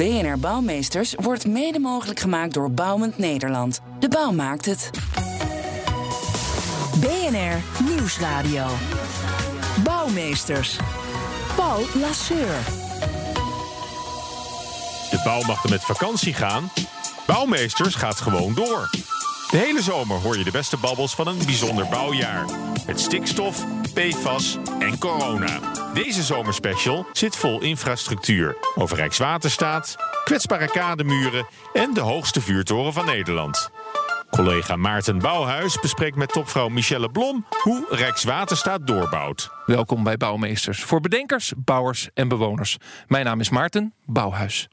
BNR Bouwmeesters wordt mede mogelijk gemaakt door Bouwend Nederland. De bouw maakt het. BNR Nieuwsradio. Bouwmeesters. Paul Lasseur. De bouw mag er met vakantie gaan. Bouwmeesters gaat gewoon door. De hele zomer hoor je de beste babbels van een bijzonder bouwjaar. Met stikstof, PFAS en corona. Deze zomerspecial zit vol infrastructuur. Over Rijkswaterstaat, kwetsbare kademuren en de hoogste vuurtoren van Nederland. Collega Maarten Bouwhuis bespreekt met topvrouw Michelle Blom hoe Rijkswaterstaat doorbouwt. Welkom bij Bouwmeesters. Voor bedenkers, bouwers en bewoners. Mijn naam is Maarten Bouwhuis.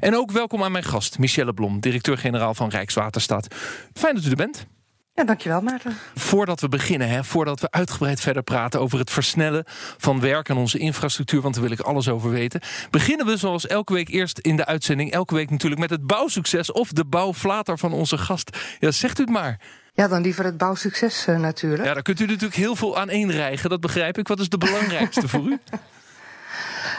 En ook welkom aan mijn gast, Michelle Blom, directeur-generaal van Rijkswaterstaat. Fijn dat u er bent. Ja, dankjewel Maarten. Voordat we beginnen, hè, voordat we uitgebreid verder praten over het versnellen van werk en onze infrastructuur, want daar wil ik alles over weten, beginnen we zoals elke week eerst in de uitzending, elke week natuurlijk met het bouwsucces of de bouwflater van onze gast. Ja, zegt u het maar. Ja, dan liever het bouwsucces uh, natuurlijk. Ja, daar kunt u natuurlijk heel veel aan eenrijgen, dat begrijp ik. Wat is de belangrijkste voor u?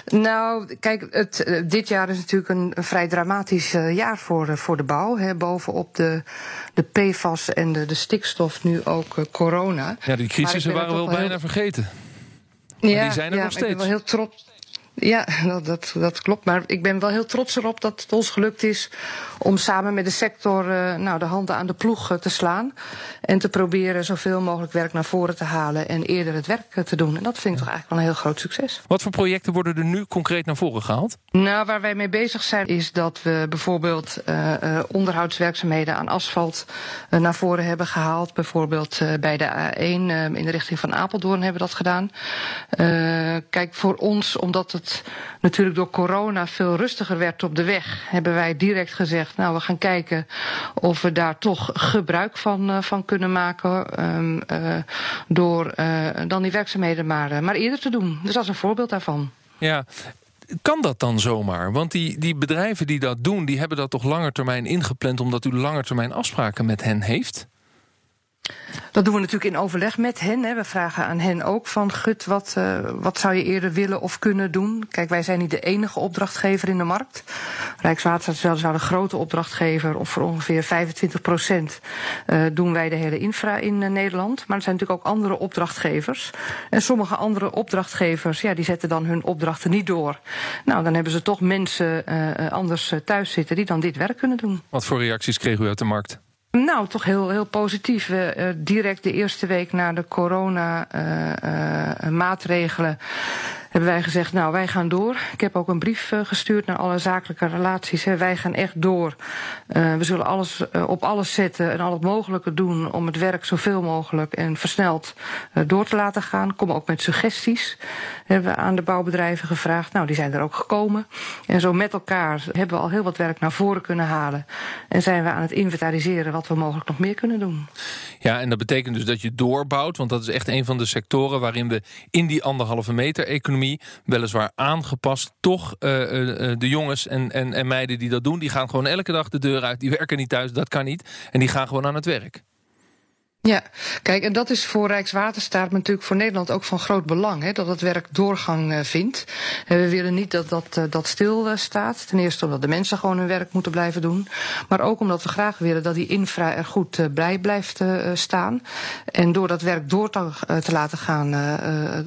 Nou, kijk, het, uh, dit jaar is natuurlijk een, een vrij dramatisch uh, jaar voor, uh, voor de bouw. Hè. Bovenop de, de PFAS en de, de stikstof nu ook corona. Ja, die crisissen waren wel bijna heel... vergeten. Maar ja, die zijn er ja, nog steeds. Ik ben wel heel trots. Ja, dat, dat, dat, klopt. Maar ik ben wel heel trots erop dat het ons gelukt is om samen met de sector uh, nou, de handen aan de ploeg uh, te slaan. En te proberen zoveel mogelijk werk naar voren te halen en eerder het werk uh, te doen. En dat vind ik toch eigenlijk wel een heel groot succes. Wat voor projecten worden er nu concreet naar voren gehaald? Nou, waar wij mee bezig zijn is dat we bijvoorbeeld onderhoudswerkzaamheden aan asfalt naar voren hebben gehaald. Bijvoorbeeld bij de A1 in de richting van Apeldoorn hebben we dat gedaan. kijk, voor ons, omdat het natuurlijk door corona veel rustiger werd op de weg, hebben wij direct gezegd: Nou, we gaan kijken of we daar toch gebruik van, uh, van kunnen maken. Um, uh, door uh, dan die werkzaamheden maar, maar eerder te doen. Dus dat is een voorbeeld daarvan. Ja, kan dat dan zomaar? Want die, die bedrijven die dat doen, die hebben dat toch langer termijn ingepland, omdat u langer termijn afspraken met hen heeft? Dat doen we natuurlijk in overleg met hen. Hè. We vragen aan hen ook van, gut, wat, uh, wat zou je eerder willen of kunnen doen? Kijk, wij zijn niet de enige opdrachtgever in de markt. Rijkswaterstaat zou de grote opdrachtgever, of voor ongeveer 25 procent uh, doen wij de hele infra in uh, Nederland. Maar er zijn natuurlijk ook andere opdrachtgevers. En sommige andere opdrachtgevers, ja, die zetten dan hun opdrachten niet door. Nou, dan hebben ze toch mensen anders thuis zitten die dan dit werk kunnen doen. Wat voor reacties kreeg u uit de markt? Nou, toch heel, heel positief. Uh, direct de eerste week na de corona-maatregelen. Uh, hebben wij gezegd, nou, wij gaan door. Ik heb ook een brief uh, gestuurd naar alle zakelijke relaties. Wij gaan echt door. Uh, we zullen alles uh, op alles zetten en al het mogelijke doen om het werk zoveel mogelijk en versneld door te laten gaan. Kom ook met suggesties. Hebben we aan de bouwbedrijven gevraagd. Nou, die zijn er ook gekomen. En zo met elkaar hebben we al heel wat werk naar voren kunnen halen. En zijn we aan het inventariseren wat we mogelijk nog meer kunnen doen. Ja, en dat betekent dus dat je doorbouwt. Want dat is echt een van de sectoren waarin we in die anderhalve meter economie weliswaar aangepast, toch uh, uh, de jongens en, en, en meiden die dat doen, die gaan gewoon elke dag de deur uit. Die werken niet thuis, dat kan niet. En die gaan gewoon aan het werk. Ja, kijk, en dat is voor Rijkswaterstaat, maar natuurlijk voor Nederland ook van groot belang, hè, dat het werk doorgang uh, vindt. En we willen niet dat dat, uh, dat stil uh, staat. Ten eerste omdat de mensen gewoon hun werk moeten blijven doen, maar ook omdat we graag willen dat die infra er goed bij blijft staan. En door dat werk door te, te laten gaan,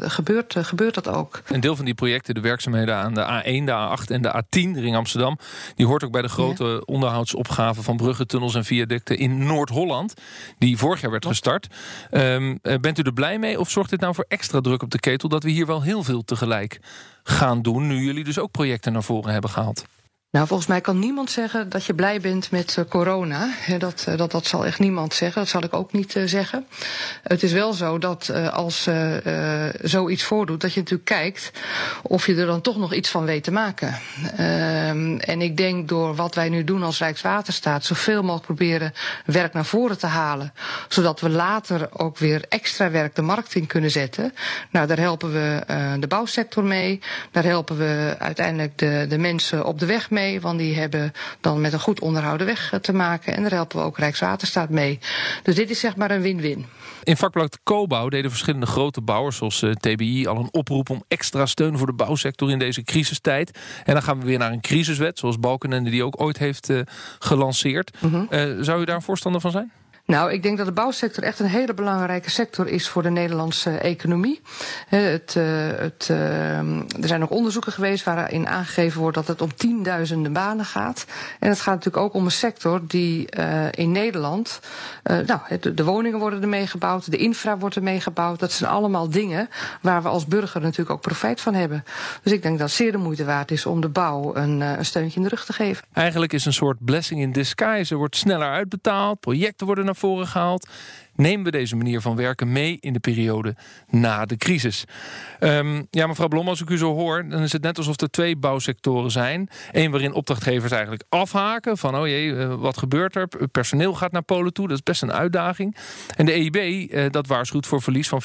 gebeurt, gebeurt dat ook. Een deel van die projecten, de werkzaamheden aan de A1, de A8 en de A10, Ring Amsterdam, die hoort ook bij de grote ja. onderhoudsopgaven van bruggen, tunnels en viaducten in Noord-Holland, die vorig jaar werd gestart. Um, bent u er blij mee of zorgt dit nou voor extra druk op de ketel... dat we hier wel heel veel tegelijk gaan doen... nu jullie dus ook projecten naar voren hebben gehaald? Nou, volgens mij kan niemand zeggen dat je blij bent met uh, corona. Dat, uh, dat, dat zal echt niemand zeggen. Dat zal ik ook niet uh, zeggen. Het is wel zo dat als zoiets voordoet, dat je natuurlijk kijkt of je er dan toch nog iets van weet te maken. Ehm, en ik denk door wat wij nu doen als Rijkswaterstaat, zoveel mogelijk proberen werk naar voren te halen. Zodat we later ook weer extra werk de markt in kunnen zetten. Nou, daar helpen we uh, de bouwsector mee. Daar helpen we uiteindelijk de, de mensen op de weg mee. Want die hebben dan met een goed onderhouden weg te maken. En daar helpen we ook Rijkswaterstaat mee. Dus dit is zeg maar een win-win. In vakblad Cobouw deden verschillende grote bouwers zoals uh, TBI al een oproep om extra steun voor de bouwsector in deze crisistijd. En dan gaan we weer naar een crisiswet zoals Balkenende die ook ooit heeft uh, gelanceerd. Mm -hmm. uh, zou u daar een voorstander van zijn? Nou, ik denk dat de bouwsector echt een hele belangrijke sector is voor de Nederlandse economie. Het, uh, het, uh, er zijn ook onderzoeken geweest waarin aangegeven wordt dat het om tienduizenden banen gaat. En het gaat natuurlijk ook om een sector die in Nederland. nou, de, de, woningen worden ermee gebouwd, de infra wordt ermee gebouwd. Dat zijn allemaal dingen waar we als burger natuurlijk ook profijt van hebben. Dus ik denk dat het zeer de moeite waard is om de bouw een, een steuntje in de rug te geven. Eigenlijk is een soort blessing in disguise. Er wordt sneller uitbetaald, projecten worden naar voren gehaald. Nemen we deze manier van werken mee in de periode na de crisis? Um, ja, mevrouw Blom, als ik u zo hoor, dan is het net alsof er twee bouwsectoren zijn. Eén waarin opdrachtgevers eigenlijk afhaken van, oh jee, uh, wat gebeurt er? Personeel gaat naar Polen toe, dat is best een uitdaging. En de EIB, uh, dat waarschuwt voor verlies van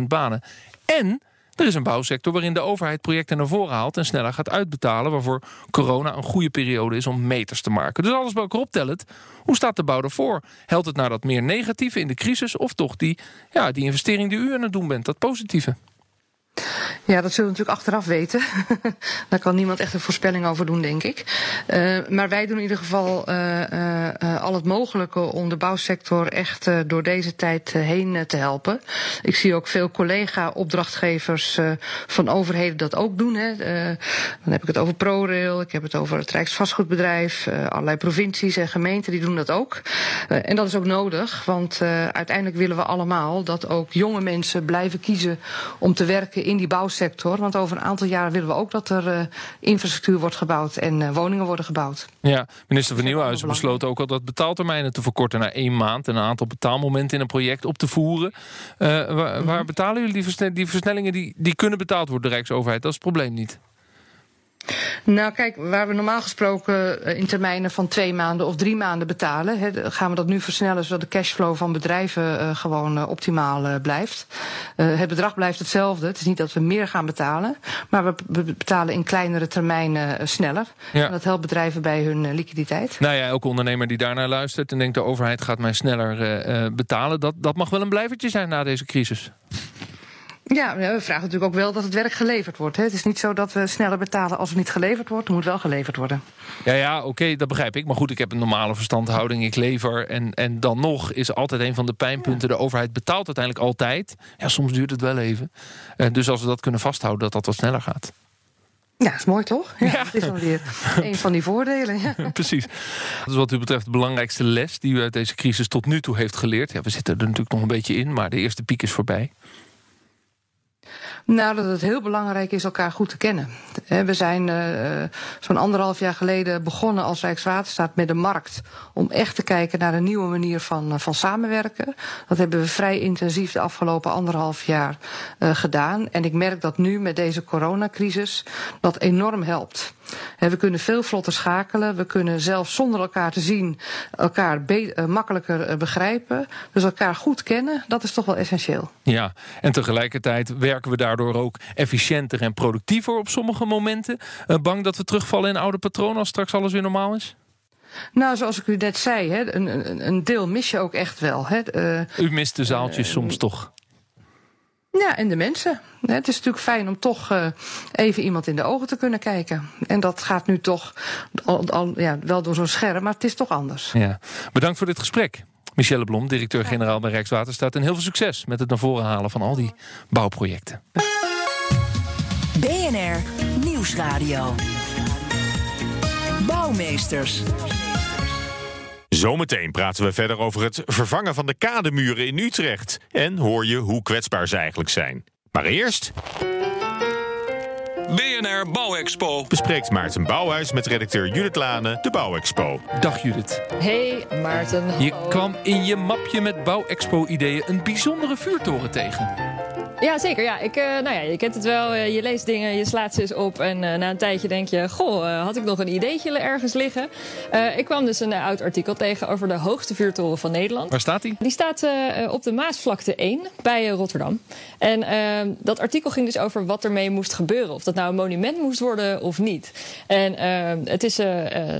40.000 banen. En er is een bouwsector waarin de overheid projecten naar voren haalt... en sneller gaat uitbetalen, waarvoor corona een goede periode is om meters te maken. Dus alles bij elkaar optellend, hoe staat de bouw ervoor? Helpt het naar dat meer negatieve in de crisis... of toch die, ja, die investering die u aan het doen bent, dat positieve? Ja, dat zullen we natuurlijk achteraf weten. Daar kan niemand echt een voorspelling over doen, denk ik. Uh, maar wij doen in ieder geval uh, uh, al het mogelijke om de bouwsector echt door deze tijd heen te helpen. Ik zie ook veel collega-opdrachtgevers van overheden dat ook doen. Hè. dan heb ik het over ProRail, ik heb het over het Rijksvastgoedbedrijf, allerlei provincies en gemeenten die doen dat ook. en dat is ook nodig, want uiteindelijk willen we allemaal dat ook jonge mensen blijven kiezen om te werken in die bouwsector. Want over een aantal jaren willen we ook dat er uh, infrastructuur wordt gebouwd en uh, woningen worden gebouwd. Ja, minister van Nieuwhuizen besloot ook al dat betaaltermijnen te verkorten naar één maand en een aantal betaalmomenten in een project op te voeren. Uh, waar, waar, Mhm. betalen jullie die, versnellingen die, versnellingen die, die kunnen betaald worden, de Rijksoverheid? Dat is het probleem niet. Nou, kijk, waar we normaal gesproken in termijnen van twee maanden of drie maanden betalen, he, gaan we dat nu versnellen zodat de cashflow van bedrijven uh, gewoon uh, optimaal uh, blijft. het bedrag blijft hetzelfde. Het is niet dat we meer gaan betalen, maar we, we betalen in kleinere termijnen sneller. Ja. En dat helpt bedrijven bij hun liquiditeit. Nou ja, elke ondernemer die daarnaar luistert en denkt de overheid gaat mij sneller betalen, dat, dat mag wel een blijvertje zijn na deze crisis. Ja, we vragen natuurlijk ook wel dat het werk geleverd wordt. Hè. Het is niet zo dat we sneller betalen als het niet geleverd wordt. Het moet wel geleverd worden. Ja, ja oké, okay, dat begrijp ik. Maar goed, ik heb een normale verstandhouding. Ik lever. En, en dan nog is altijd een van de pijnpunten... de overheid betaalt uiteindelijk altijd. Ja, soms duurt het wel even. Uh, dus als we dat kunnen vasthouden, dat dat wat sneller gaat. Ja, is mooi toch? Ja, ja. Dat is dan weer een van die voordelen. Ja. Precies. Dat is wat u betreft de belangrijkste les... die u uit deze crisis tot nu toe heeft geleerd. Ja, we zitten er natuurlijk nog een beetje in, maar de eerste piek is voorbij. Nou, dat het heel belangrijk is elkaar goed te kennen. We zijn uh, zo'n anderhalf jaar geleden begonnen als Rijkswaterstaat met de markt. Om echt te kijken naar een nieuwe manier van, van samenwerken. Dat hebben we vrij intensief de afgelopen anderhalf jaar gedaan. En ik merk dat nu met deze coronacrisis dat enorm helpt. We kunnen veel vlotter schakelen. We kunnen zelfs zonder elkaar te zien elkaar makkelijker begrijpen. Dus elkaar goed kennen, dat is toch wel essentieel. Ja, en tegelijkertijd werken we daardoor ook efficiënter en productiever op sommige momenten. Uh, bang dat we terugvallen in oude patronen als straks alles weer normaal is? Nou, zoals ik u net zei, hè, een, een, deel mis je ook echt wel. Hè. Uh, u mist de zaaltjes uh, soms toch? Ja, en de mensen. Het is natuurlijk fijn om toch even iemand in de ogen te kunnen kijken. En dat gaat nu toch al, al, ja, wel door zo'n scherm, maar het is toch anders. Ja. Bedankt voor dit gesprek. Michelle Blom, directeur-generaal bij Rijkswaterstaat. En heel veel succes met het naar voren halen van al die bouwprojecten. BNR Nieuwsradio. Bouwmeesters. Zometeen praten we verder over het vervangen van de kademuren in Utrecht. En hoor je hoe kwetsbaar ze eigenlijk zijn. Maar eerst... BNR Bouwexpo. Bespreekt Maarten Bouwhuis met redacteur Judith Lane de Bouwexpo. Dag Judith. Hey Maarten. Je kwam in je mapje met Bouwexpo-ideeën een bijzondere vuurtoren tegen. Ja, zeker. Ja. Ik, uh, nou ja, je kent het wel. Uh, je leest dingen, je slaat ze eens op. En uh, na een tijdje denk je... Goh, had ik nog een ideetje ergens liggen? ik kwam dus een oud artikel tegen over de hoogste vuurtoren van Nederland. Waar staat die? Die staat op de Maasvlakte 1 bij Rotterdam. En ehm, dat artikel ging dus over wat ermee moest gebeuren. Of dat nou een monument moest worden of niet. En ehm, het is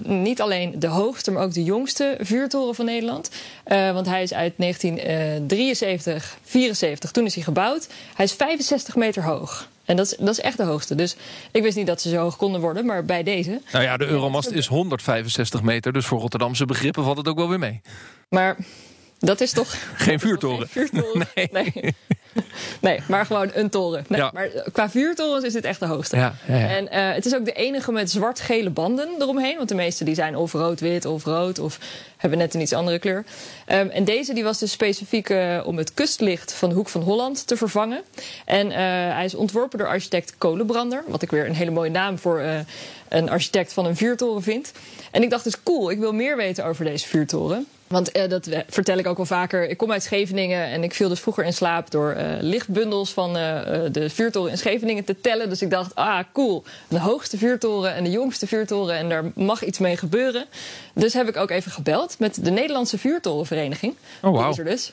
niet alleen de hoogste, maar ook de jongste vuurtoren van Nederland. want hij is uit 1973, 74. Toen is hij gebouwd. Hij is 65 meter hoog. En dat is, dat is echt de hoogste. Dus ik wist niet dat ze zo hoog konden worden, maar bij deze. Nou ja, de Euromast is 165 meter. Dus voor Rotterdamse begrippen valt het ook wel weer mee. Maar dat is toch. Geen vuurtoren. Geen vuurtoren. Nee. nee. nee. maar gewoon een toren. Nee, ja. Maar qua vuurtorens is dit echt de hoogste. Ja, ja, en uh, het is ook de enige met zwart-gele banden eromheen. Want de meeste die zijn of rood-wit of rood of hebben net een iets andere kleur. Um, en deze die was dus specifiek uh, om het kustlicht van de Hoek van Holland te vervangen. En uh, hij is ontworpen door architect Kolenbrander. Wat ik weer een hele mooie naam voor een architect van een vuurtoren vind. En ik dacht dus cool, ik wil meer weten over deze vuurtoren. Want uh, dat vertel ik ook wel vaker. Ik kom uit Scheveningen en ik viel dus vroeger in slaap door uh, lichtbundels van uh, de vuurtoren in Scheveningen te tellen. Dus ik dacht, ah cool, de hoogste vuurtoren en de jongste vuurtoren en daar mag iets mee gebeuren. Dus heb ik ook even gebeld met de Nederlandse Vuurtorenvereniging. Oh, wow. Die is er dus.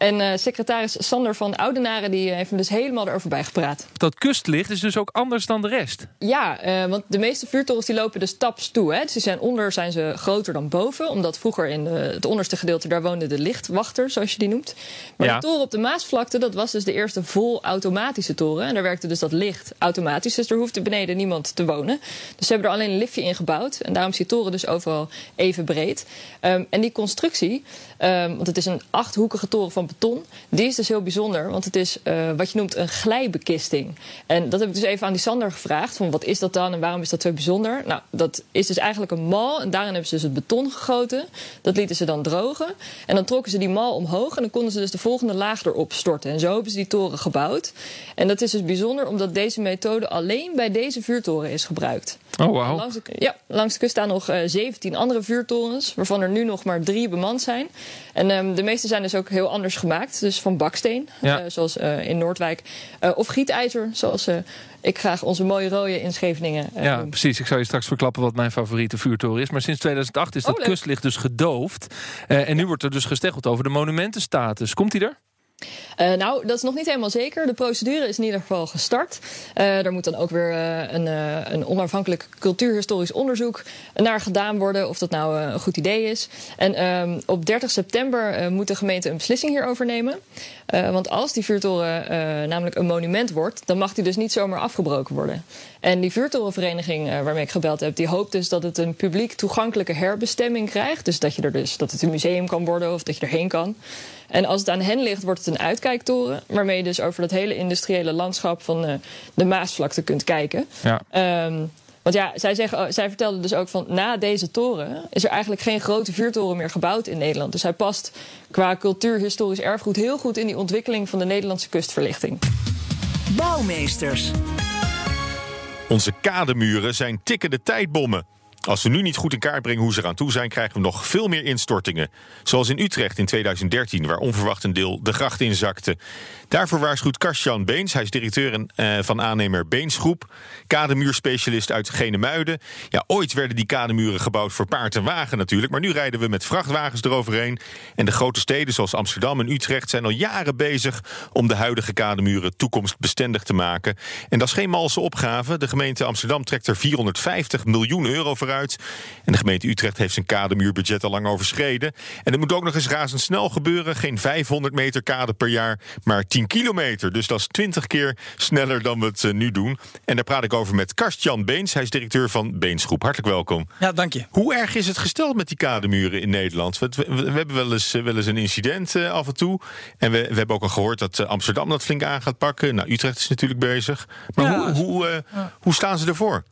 En uh, secretaris Sander van Oudenaren die heeft me dus helemaal erover bijgepraat. Dat kustlicht is dus ook anders dan de rest? Ja, uh, want de meeste vuurtorens die lopen dus taps toe. Hè. Dus die zijn onder zijn ze groter dan boven. Omdat vroeger in de, het onderste gedeelte daar woonde de lichtwachter, zoals je die noemt. Maar ja. de toren op de Maasvlakte, dat was dus de eerste vol automatische toren. En daar werkte dus dat licht automatisch. Dus er hoefde beneden niemand te wonen. Dus ze hebben er alleen een liftje in gebouwd. En daarom is die toren dus overal even breed. Um, en die constructie, um, want het is een achthoekige toren van beton. Die is dus heel bijzonder, want het is uh, wat je noemt een glijbekisting. En dat heb ik dus even aan die Sander gevraagd: van wat is dat dan en waarom is dat zo bijzonder? Nou, dat is dus eigenlijk een mal en daarin hebben ze dus het beton gegoten. Dat lieten ze dan drogen. En dan trokken ze die mal omhoog en dan konden ze dus de volgende laag erop storten. En zo hebben ze die toren gebouwd. En dat is dus bijzonder omdat deze methode alleen bij deze vuurtoren is gebruikt. Oh, wow. Langs de, ja, langs de kust staan nog uh, 17 andere vuurtorens, waarvan er nu nog maar drie bemand zijn. En um, de meeste zijn dus ook heel anders gemaakt. Dus van baksteen, ja. uh, zoals uh, in Noordwijk. Of gietijzer, zoals ik graag onze mooie rode in Scheveningen. ja, doen. precies. Ik zou je straks verklappen wat mijn favoriete vuurtoren is. Maar sinds 2008 is dat oh, kustlicht dus gedoofd. en nu wordt er dus gesteggeld over de monumentenstatus. Komt die er? Uh, nou, dat is nog niet helemaal zeker. De procedure is in ieder geval gestart. Uh, er moet dan ook weer uh, een, een, onafhankelijk cultuurhistorisch onderzoek naar gedaan worden. Of dat nou een goed idee is. En um, op 30 september moet de gemeente een beslissing hierover nemen. want als die vuurtoren namelijk een monument wordt, dan mag die dus niet zomaar afgebroken worden. En die vuurtorenvereniging waarmee ik gebeld heb, die hoopt dus dat het een publiek toegankelijke herbestemming krijgt. Dus dat, je er dus dat het een museum kan worden of dat je erheen kan. En als het aan hen ligt, wordt het een uitkijktoren. Waarmee je dus over dat hele industriële landschap van uh, de Maasvlakte kunt kijken. Ja. Um, want ja, zij, zeggen, zij vertelde dus ook van na deze toren is er eigenlijk geen grote vuurtoren meer gebouwd in Nederland. Dus hij past qua cultuurhistorisch erfgoed heel goed in die ontwikkeling van de Nederlandse kustverlichting. Bouwmeesters. Onze kademuren zijn tikkende tijdbommen. Als we nu niet goed in kaart brengen hoe ze eraan toe zijn, krijgen we nog veel meer instortingen. Zoals in Utrecht in 2013, waar onverwacht een deel de gracht inzakte. Daarvoor waarschuwt Karstjan Beens, hij is directeur uh, van aannemer Beensgroep, kademuurspecialist uit Genemuiden. Ja, ooit werden die kademuren gebouwd voor paard en wagen natuurlijk, maar nu rijden we met vrachtwagens eroverheen. En de grote steden zoals Amsterdam en Utrecht zijn al jaren bezig om de huidige kademuren toekomstbestendig te maken. En dat is geen malse opgave. De gemeente Amsterdam trekt er 450 miljoen euro voor En de gemeente Utrecht heeft zijn kademuurbudget al lang overschreden. En het moet ook nog eens razendsnel gebeuren. Geen 500 meter kade per jaar, maar 10 kilometer. Dus dat is 20 keer sneller dan we het uh, nu doen. En daar praat ik over met Karst-Jan Beens. Hij is directeur van Beensgroep. Hartelijk welkom. Ja, dank je. Hoe erg is het gesteld met die kademuren in Nederland? We, we, we hebben wel eens, uh, wel eens een incident uh, af en toe. En we, we hebben ook al gehoord dat Amsterdam dat flink aan gaat pakken. Nou, Utrecht is natuurlijk bezig. Maar ja, hoe, hoe, ja. hoe staan ze ervoor?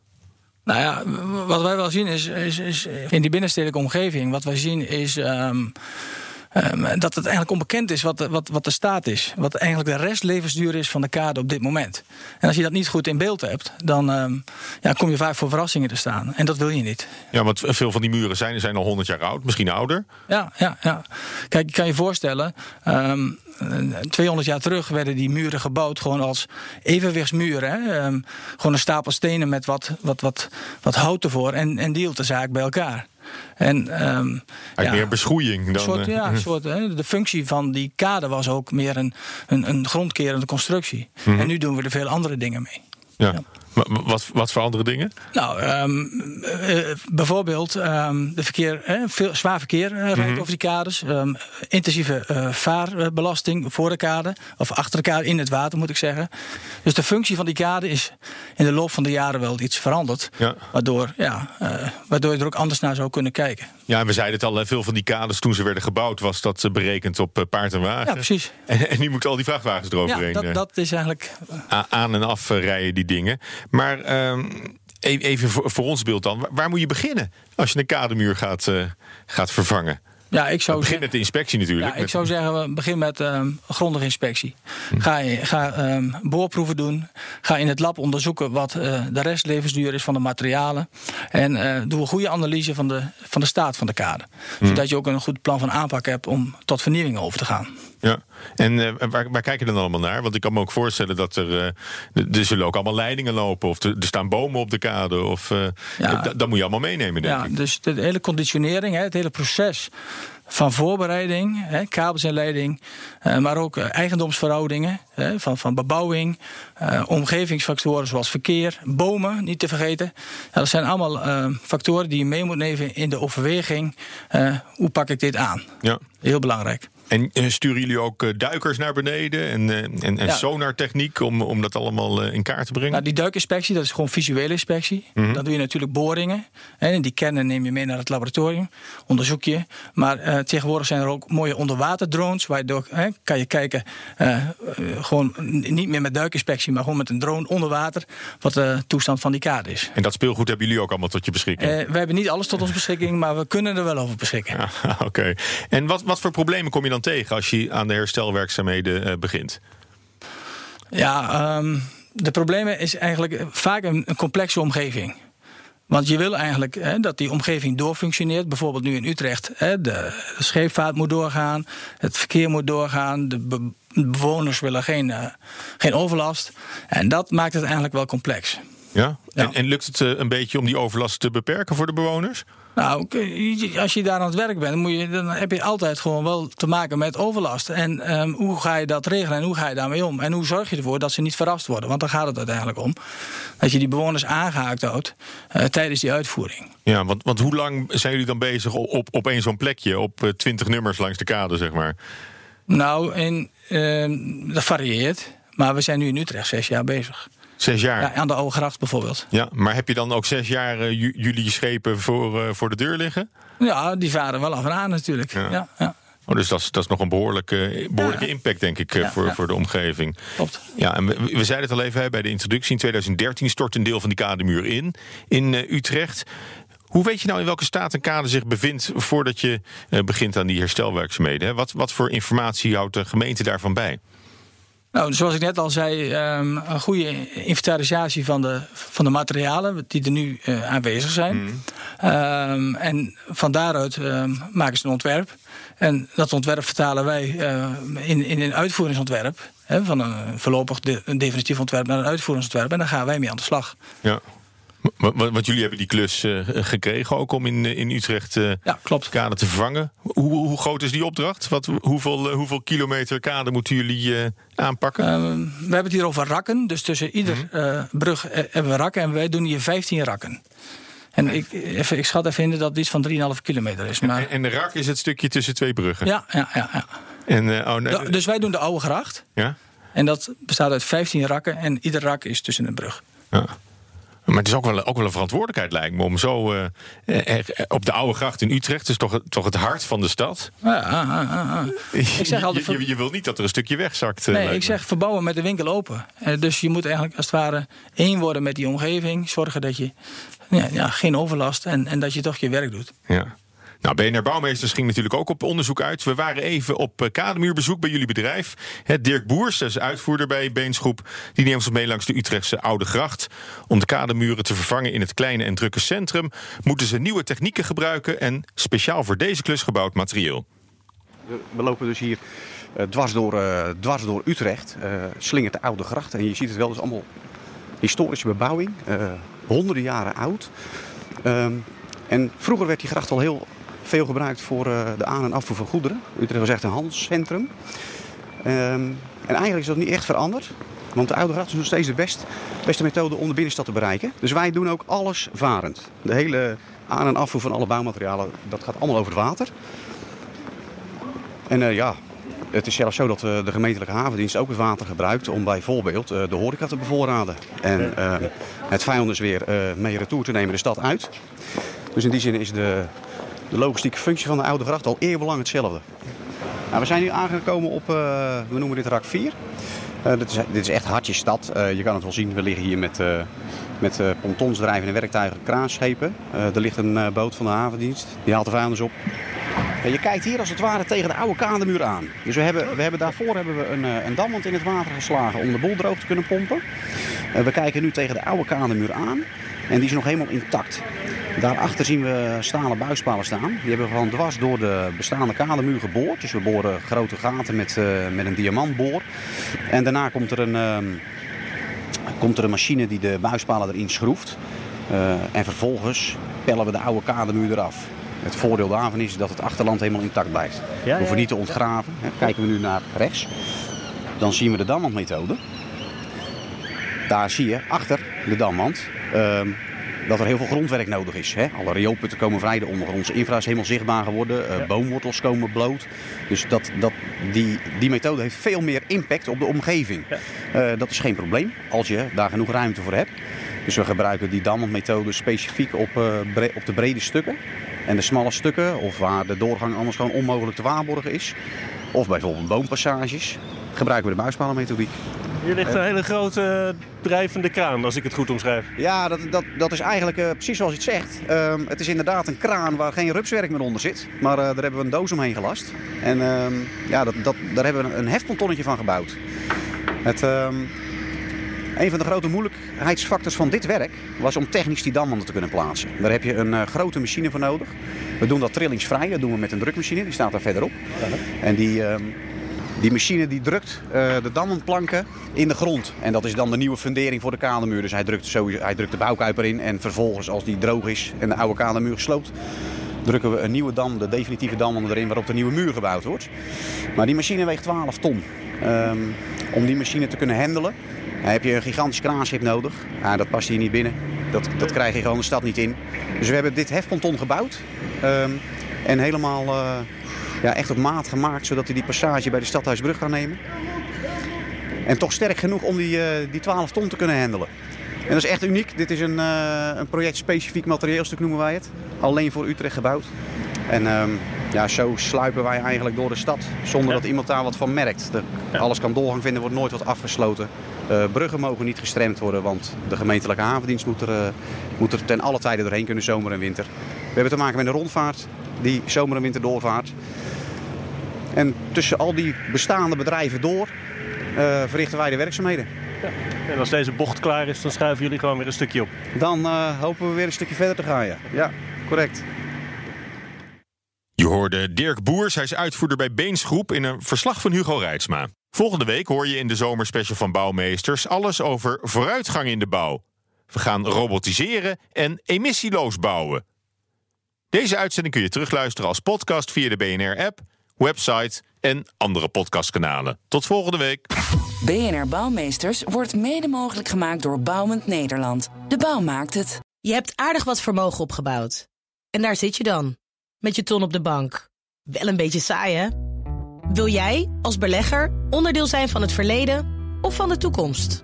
Nou ja, wat wij wel zien is, is, is in die binnenstedelijke omgeving, wat wij zien is. Um, ehm, dat het eigenlijk onbekend is wat de, wat, wat de staat is. Wat eigenlijk de restlevensduur is van de kade op dit moment. En als je dat niet goed in beeld hebt, dan ehm, ja, kom je vaak voor verrassingen te staan. En dat wil je niet. Ja, want veel van die muren zijn, zijn al 100 jaar oud, misschien ouder. Ja, ja, ja. Kijk, je kan je voorstellen. Ehm, eh, 200 jaar terug werden die muren gebouwd gewoon als evenwichtsmuren. Hè? Ehm, gewoon een stapel stenen met wat, wat, wat, wat hout ervoor. En, en die hield de zaak bij elkaar. En, ehm, ja, meer beschroeiing dan... een soort, eh, ja, een soort, de functie van die kade was ook meer een, een, een grondkerende constructie. En nu doen we er veel andere dingen mee. ja. Wat, wat voor andere dingen? Nou, ehm, eh, bijvoorbeeld ehm, de verkeer, hè, veel, zwaar verkeer eh, rijdt over die kades. Ehm, intensieve eh, vaarbelasting voor de kade, of achter de kade in het water moet ik zeggen. Dus de functie van die kade is in de loop van de jaren wel iets veranderd. Ja. Waardoor, ja, eh, waardoor je er ook anders naar zou kunnen kijken. Ja, en we zeiden het al, veel van die kades toen ze werden gebouwd... was dat eh, berekend op eh, paard en wagen. Ja, precies. En, en nu moeten al die vrachtwagens Ja, eroverheen. dat, eh, dat is eigenlijk. aan en af eh, rijden die dingen. Maar ehm, e- even voor, voor ons beeld dan. Waar, moet je beginnen als je een kademuur gaat, eh, gaat vervangen? Ja, ik zou Begin met de inspectie natuurlijk. Ja, ik Met- zou zeggen, begin met een grondige inspectie. Hm. Ga, ga ehm, boorproeven doen. Ga in het lab onderzoeken wat eh, de restlevensduur is van de materialen. En eh, doe een goede analyse van de, van de staat van de kade. Hm. Zodat je ook een goed plan van aanpak hebt om tot vernieuwing over te gaan. Ja. En eh, waar, waar kijk je dan allemaal naar? Want ik kan me ook voorstellen dat er... eh, er zullen ook allemaal leidingen lopen. Of er, er staan bomen op de kade. Of, eh, Ja. dat, moet je allemaal meenemen, denk Ja, ik. dus de hele conditionering, hè, het hele proces van voorbereiding, hè, kabels en leiding, eh, maar ook eigendomsverhoudingen hè, van, van bebouwing, eh, omgevingsfactoren zoals verkeer, bomen, niet te vergeten. Ja, dat zijn allemaal eh, factoren die je mee moet nemen in de overweging. eh, hoe pak ik dit aan? Ja. Heel belangrijk. En eh, sturen jullie ook eh, duikers naar beneden en, eh, en, en Ja. sonartechniek om, om dat allemaal in kaart te brengen? Nou, die duikinspectie, dat is gewoon visuele inspectie. Mhm. Dan doe je natuurlijk boringen. En die kennen neem je mee naar het laboratorium. Onderzoek je. Maar tegenwoordig zijn er ook mooie onderwaterdrones. Waardoor hè, kan je kijken, gewoon niet meer met duikinspectie, maar gewoon met een drone onder water. Wat de toestand van die kade is. En dat speelgoed hebben jullie ook allemaal tot je beschikking? We hebben niet alles tot onze beschikking, maar we kunnen er wel over beschikken. Ja, Oké. En wat, wat voor problemen kom je dan tegen als je aan de herstelwerkzaamheden eh, begint? Ja, ehm, de problemen is eigenlijk vaak een, een complexe omgeving. Want je wil eigenlijk hè, dat die omgeving doorfunctioneert. Bijvoorbeeld nu in Utrecht. Hè, de scheepvaart moet doorgaan, het verkeer moet doorgaan. De be- bewoners willen geen, eh, geen overlast. En dat maakt het eigenlijk wel complex. Ja? Ja. En, en lukt het eh, een beetje om die overlast te beperken voor de bewoners? Nou, als je daar aan het werk bent, dan, moet je, dan heb je altijd gewoon wel te maken met overlast. En ehm, hoe ga je dat regelen en hoe ga je daarmee om? En hoe zorg je ervoor dat ze niet verrast worden? Want daar gaat het uiteindelijk om. Dat je die bewoners aangehaakt houdt eh, tijdens die uitvoering. Ja, want, want hoe lang zijn jullie dan bezig op, op, op één zo'n plekje? Op eh, twintig nummers langs de kade, zeg maar? Nou, in, ehm, dat varieert. Maar we zijn nu in Utrecht zes jaar bezig. Zes jaar. Ja, Ja, aan de Oude Gracht bijvoorbeeld. maar heb je dan ook zes jaar eh, ju- jullie schepen voor, eh, voor de deur liggen? Ja, die varen wel af en aan natuurlijk. Ja. Ja, ja, Oh, dus dat is, dat is nog een behoorlijke, behoorlijke Ja. impact, denk ik, eh, Ja, voor, ja. voor de omgeving. klopt. Ja, en we, we zeiden het al even hè, bij de introductie. In 2013 stort een deel van die kademuur in, in eh, Utrecht. Hoe weet je nou in welke staat een kade zich bevindt voordat je eh, begint aan die herstelwerkzaamheden? Hè? Wat, wat voor informatie houdt de gemeente daarvan bij? Nou, zoals ik net al zei, ehm, een goede inventarisatie van de, van de materialen die er nu eh, aanwezig zijn. Ehm, en van daaruit ehm, maken ze een ontwerp. En dat ontwerp vertalen wij eh, in, in een uitvoeringsontwerp. Hè, van een voorlopig de, een definitief ontwerp naar een uitvoeringsontwerp. En daar gaan wij mee aan de slag. Ja. Want, jullie hebben die klus eh, gekregen ook om in, eh, in Utrecht eh Ja, klopt. kade te vervangen. Hoe, hoe groot is die opdracht? Wat, hoeveel, hoeveel kilometer kade moeten jullie aanpakken? Ehm, we hebben het hier over rakken. Dus tussen ieder eh, brug hebben we rakken. En wij doen hier 15 rakken. En ik, even, ik schat even in dat het iets van 3,5 kilometer is. Maar, en, en de rak is het stukje tussen twee bruggen. ja, ja, ja, ja. En, oh, nee, Dus wij doen de oude gracht. ja? En dat bestaat uit 15 rakken. En ieder rak is tussen een brug. Ja. Maar het is ook wel, ook wel een verantwoordelijkheid, lijkt me, om zo eh, eh, eh, op de oude gracht in Utrecht, dus toch, toch het hart van de stad. Ja, ah, ah, ah. Ik zeg altijd. je, je, je wil niet dat er een stukje wegzakt. Nee, ik zeg verbouwen met de winkel open. Dus je moet eigenlijk als het ware één worden met die omgeving. Zorgen dat je ja, ja, geen overlast en, en dat je toch je werk doet. Ja. Nou, BNR Bouwmeesters ging natuurlijk ook op onderzoek uit. We waren even op eh, kademuurbezoek bij jullie bedrijf. Dirk Boers, dat is uitvoerder bij Beensgroep... die neemt ons mee langs de Utrechtse Oude Gracht. Om de kademuren te vervangen in het kleine en drukke centrum... moeten ze nieuwe technieken gebruiken... en speciaal voor deze klus gebouwd materieel. We lopen dus hier uh, dwars, door, uh, dwars door Utrecht, uh, slingert de Oude Gracht. En je ziet het wel, dus allemaal historische bebouwing, honderden jaren oud. Um, en vroeger werd die gracht al heel veel gebruikt voor de aan- en afvoer van goederen. Utrecht was echt een handelscentrum. Um, en eigenlijk is dat niet echt veranderd. Want de Oude Gracht is nog steeds de best, beste methode om de binnenstad te bereiken. Dus wij doen ook alles varend. De hele aan- en afvoer van alle bouwmaterialen, dat gaat allemaal over het water. En uh, ja, het is zelfs zo dat uh, de gemeentelijke havendienst ook het water gebruikt om bijvoorbeeld uh, de horeca te bevoorraden. En het vijandensweer mee retour te nemen de stad uit. Dus in die zin is de, de logistieke functie van de Oude Gracht al eeuwenlang hetzelfde. Nou, we zijn nu aangekomen op, we noemen dit rak 4. dit, is, dit is echt hartje stad. je kan het wel zien, we liggen hier met, met pontons, drijvende werktuigen, kraanschepen. er ligt een boot van de havendienst, die haalt de vijanders op. Ja, je kijkt hier als het ware tegen de oude kademuur aan. Dus we hebben, we hebben daarvoor hebben we een, een dammand in het water geslagen om de boel droog te kunnen pompen. We kijken nu tegen de oude kademuur aan en die is nog helemaal intact. Daarachter zien we stalen buispalen staan. Die hebben we gewoon dwars door de bestaande kademuur geboord. Dus we boren grote gaten met, uh, met een diamantboor. En daarna komt er een, uh, komt er een machine die de buispalen erin schroeft. Uh, en vervolgens pellen we de oude kademuur eraf. Het voordeel daarvan is dat het achterland helemaal intact blijft. Ja, we hoeven niet te ontgraven. Kijken we nu naar rechts, dan zien we de damwandmethode. Daar zie je achter de damwand uh, dat er heel veel grondwerk nodig is. Hè? Alle rioolputten komen vrij, de ondergrondse infra is helemaal zichtbaar geworden. Ja. Boomwortels komen bloot. Dus dat, dat, die, die methode heeft veel meer impact op de omgeving. Ja. Uh, dat is geen probleem als je daar genoeg ruimte voor hebt. Dus we gebruiken die damwandmethode specifiek op, bre op de brede stukken. En de smalle stukken, of waar de doorgang anders gewoon onmogelijk te waarborgen is. Of bijvoorbeeld boompassages, gebruiken we de buispalenmethodiek. Hier ligt een hele grote drijvende kraan, als ik het goed omschrijf. Ja, dat, dat, dat is eigenlijk uh, precies zoals je het zegt. Um, het is inderdaad een kraan waar geen rupswerk meer onder zit. Maar uh, daar hebben we een doos omheen gelast. En um, ja, dat, dat, daar hebben we een hefpontonnetje van gebouwd. Het, um, een van de grote moeilijkheidsfactors van dit werk was om technisch die damwanden te kunnen plaatsen. Daar heb je een uh, grote machine voor nodig. We doen dat trillingsvrij, dat doen we met een drukmachine, die staat daar verderop. En die, uh, die machine die drukt uh, de damwandplanken in de grond. En dat is dan de nieuwe fundering voor de kademuur. Dus hij drukt, sowieso, hij drukt de bouwkuiper in en vervolgens als die droog is en de oude kademuur gesloopt drukken we een nieuwe dam, de definitieve dam erin waarop de nieuwe muur gebouwd wordt. Maar die machine weegt 12 ton. Um, om die machine te kunnen handelen heb je een gigantisch kraanschip nodig. Ja, dat past hier niet binnen. Dat, dat krijg je gewoon de stad niet in. Dus we hebben dit hefponton gebouwd. Um, en helemaal uh, ja, echt op maat gemaakt, zodat hij die passage bij de Stadhuisbrug kan nemen. En toch sterk genoeg om die, uh, die 12 ton te kunnen handelen. En dat is echt uniek. Dit is een, uh, een project-specifiek materieelstuk, noemen wij het. Alleen voor Utrecht gebouwd. En um, ja, zo sluipen wij eigenlijk door de stad. Zonder ja. dat iemand daar wat van merkt. De, ja. Alles kan doorgang vinden, wordt nooit wat afgesloten. Uh, bruggen mogen niet gestremd worden, want de gemeentelijke havendienst moet er, uh, moet er ten alle tijden doorheen kunnen, zomer en winter. We hebben te maken met een rondvaart die zomer en winter doorvaart. En tussen al die bestaande bedrijven door uh, verrichten wij de werkzaamheden. Ja. En als deze bocht klaar is, dan schuiven jullie gewoon weer een stukje op. Dan uh, hopen we weer een stukje verder te gaan, ja. Ja, correct. Je hoorde Dirk Boers, hij is uitvoerder bij Beensgroep in een verslag van Hugo Reitsma. Volgende week hoor je in de zomerspecial van Bouwmeesters alles over vooruitgang in de bouw. We gaan robotiseren en emissieloos bouwen. Deze uitzending kun je terugluisteren als podcast via de BNR-app, website en andere podcastkanalen. Tot volgende week. BNR Bouwmeesters wordt mede mogelijk gemaakt door Bouwend Nederland. De bouw maakt het. Je hebt aardig wat vermogen opgebouwd. En daar zit je dan, met je ton op de bank. Wel een beetje saai, hè? Wil jij, als belegger, onderdeel zijn van het verleden of van de toekomst?